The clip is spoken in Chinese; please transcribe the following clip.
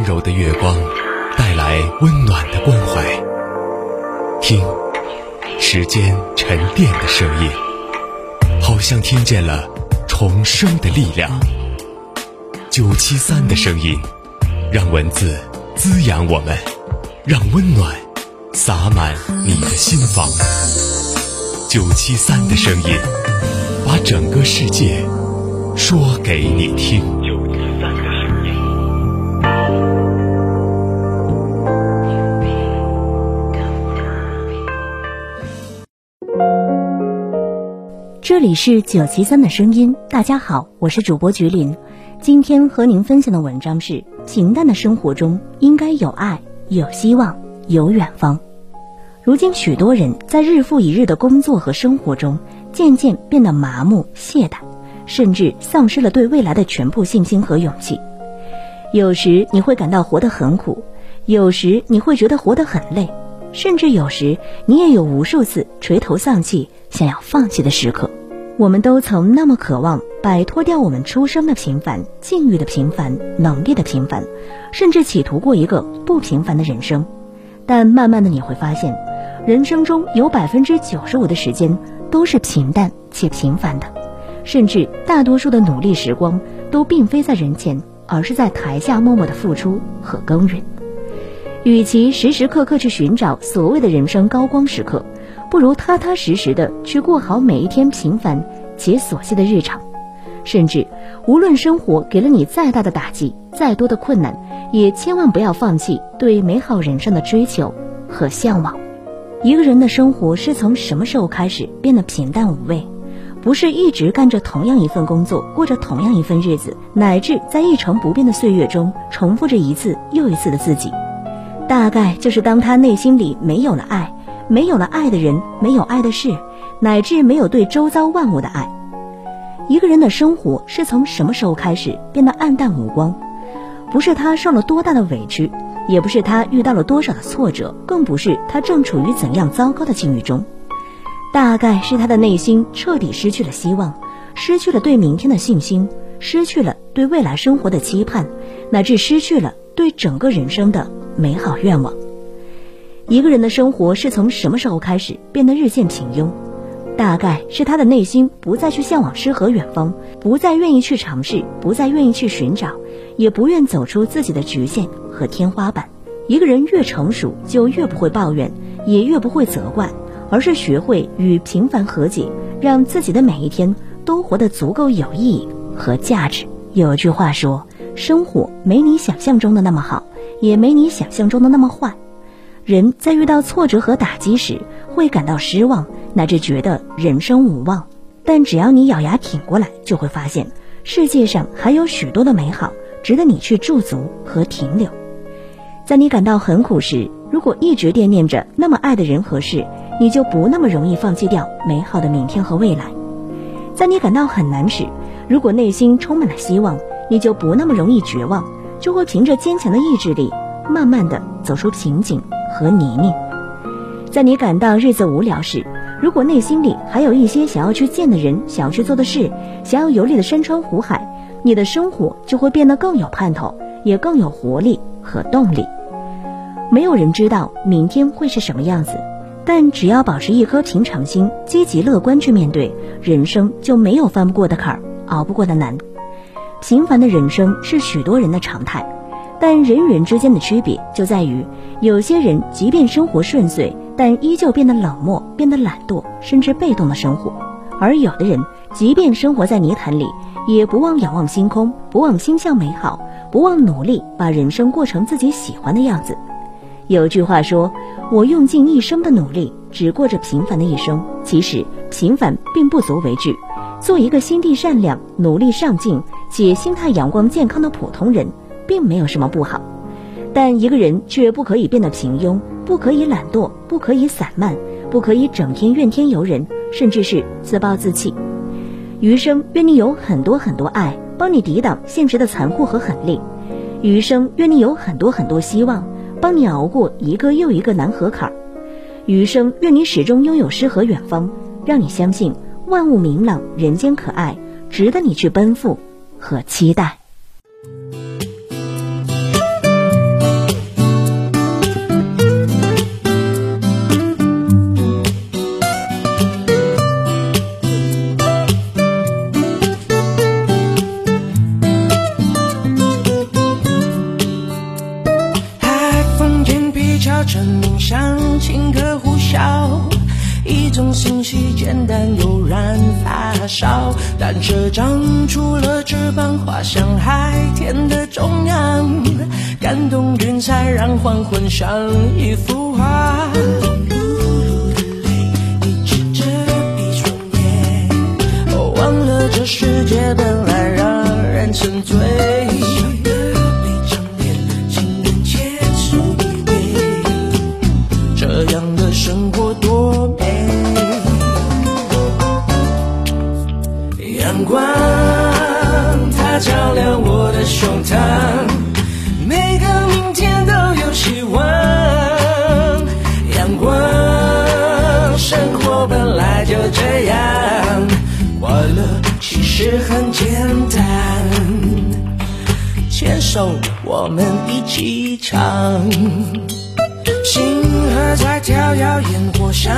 温柔的月光，带来温暖的关怀。听，时间沉淀的声音，好像听见了重生的力量。九七三的声音，让文字滋养我们，让温暖洒满你的心房。九七三的声音，把整个世界说给你听。这里是九七三的声音，大家好，我是主播菊林。今天和您分享的文章是：平淡的生活中应该有爱、有希望、有远方。如今，许多人在日复一日的工作和生活中，渐渐变得麻木、懈怠，甚至丧失了对未来的全部信心和勇气。有时你会感到活得很苦，有时你会觉得活得很累，甚至有时你也有无数次垂头丧气、想要放弃的时刻。我们都曾那么渴望摆脱掉我们出生的平凡、境遇的平凡、能力的平凡，甚至企图过一个不平凡的人生。但慢慢的你会发现，人生中有百分之九十五的时间都是平淡且平凡的，甚至大多数的努力时光都并非在人前，而是在台下默默的付出和耕耘。与其时时刻刻去寻找所谓的人生高光时刻，不如踏踏实实的去过好每一天平凡且琐碎的日常，甚至无论生活给了你再大的打击、再多的困难，也千万不要放弃对美好人生的追求和向往。一个人的生活是从什么时候开始变得平淡无味？不是一直干着同样一份工作，过着同样一份日子，乃至在一成不变的岁月中重复着一次又一次的自己。大概就是当他内心里没有了爱。没有了爱的人，没有爱的事，乃至没有对周遭万物的爱。一个人的生活是从什么时候开始变得暗淡无光？不是他受了多大的委屈，也不是他遇到了多少的挫折，更不是他正处于怎样糟糕的境遇中。大概是他的内心彻底失去了希望，失去了对明天的信心，失去了对未来生活的期盼，乃至失去了对整个人生的美好愿望。一个人的生活是从什么时候开始变得日渐平庸？大概是他的内心不再去向往诗和远方，不再愿意去尝试，不再愿意去寻找，也不愿走出自己的局限和天花板。一个人越成熟，就越不会抱怨，也越不会责怪，而是学会与平凡和解，让自己的每一天都活得足够有意义和价值。有句话说：“生活没你想象中的那么好，也没你想象中的那么坏。”人在遇到挫折和打击时，会感到失望，乃至觉得人生无望。但只要你咬牙挺过来，就会发现世界上还有许多的美好，值得你去驻足和停留。在你感到很苦时，如果一直惦念着那么爱的人和事，你就不那么容易放弃掉美好的明天和未来。在你感到很难时，如果内心充满了希望，你就不那么容易绝望，就会凭着坚强的意志力，慢慢的走出瓶颈。和泥泞，在你感到日子无聊时，如果内心里还有一些想要去见的人、想要去做的事、想要游历的山川湖海，你的生活就会变得更有盼头，也更有活力和动力。没有人知道明天会是什么样子，但只要保持一颗平常心，积极乐观去面对人生，就没有翻不过的坎儿，熬不过的难。平凡的人生是许多人的常态。但人与人之间的区别就在于，有些人即便生活顺遂，但依旧变得冷漠、变得懒惰，甚至被动的生活；而有的人即便生活在泥潭里，也不忘仰望星空，不忘心向美好，不忘努力把人生过成自己喜欢的样子。有句话说：“我用尽一生的努力，只过着平凡的一生。”其实，平凡并不足为惧，做一个心地善良、努力上进且心态阳光健康的普通人。并没有什么不好，但一个人却不可以变得平庸，不可以懒惰，不可以散漫，不可以整天怨天尤人，甚至是自暴自弃。余生愿你有很多很多爱，帮你抵挡现实的残酷和狠戾；余生愿你有很多很多希望，帮你熬过一个又一个难和坎儿；余生愿你始终拥有诗和远方，让你相信万物明朗，人间可爱，值得你去奔赴和期待。信息简单悠然发烧。单车长出了翅膀，滑向海天的中央，感动云彩，让黄昏像一幅画。你指着闭双眼，忘了这世界本来让人沉醉。阳光它照亮我的胸膛，每个明天都有希望。阳光，生活本来就这样，快乐其实很简单，牵手我们一起唱。星河在跳跃，烟火上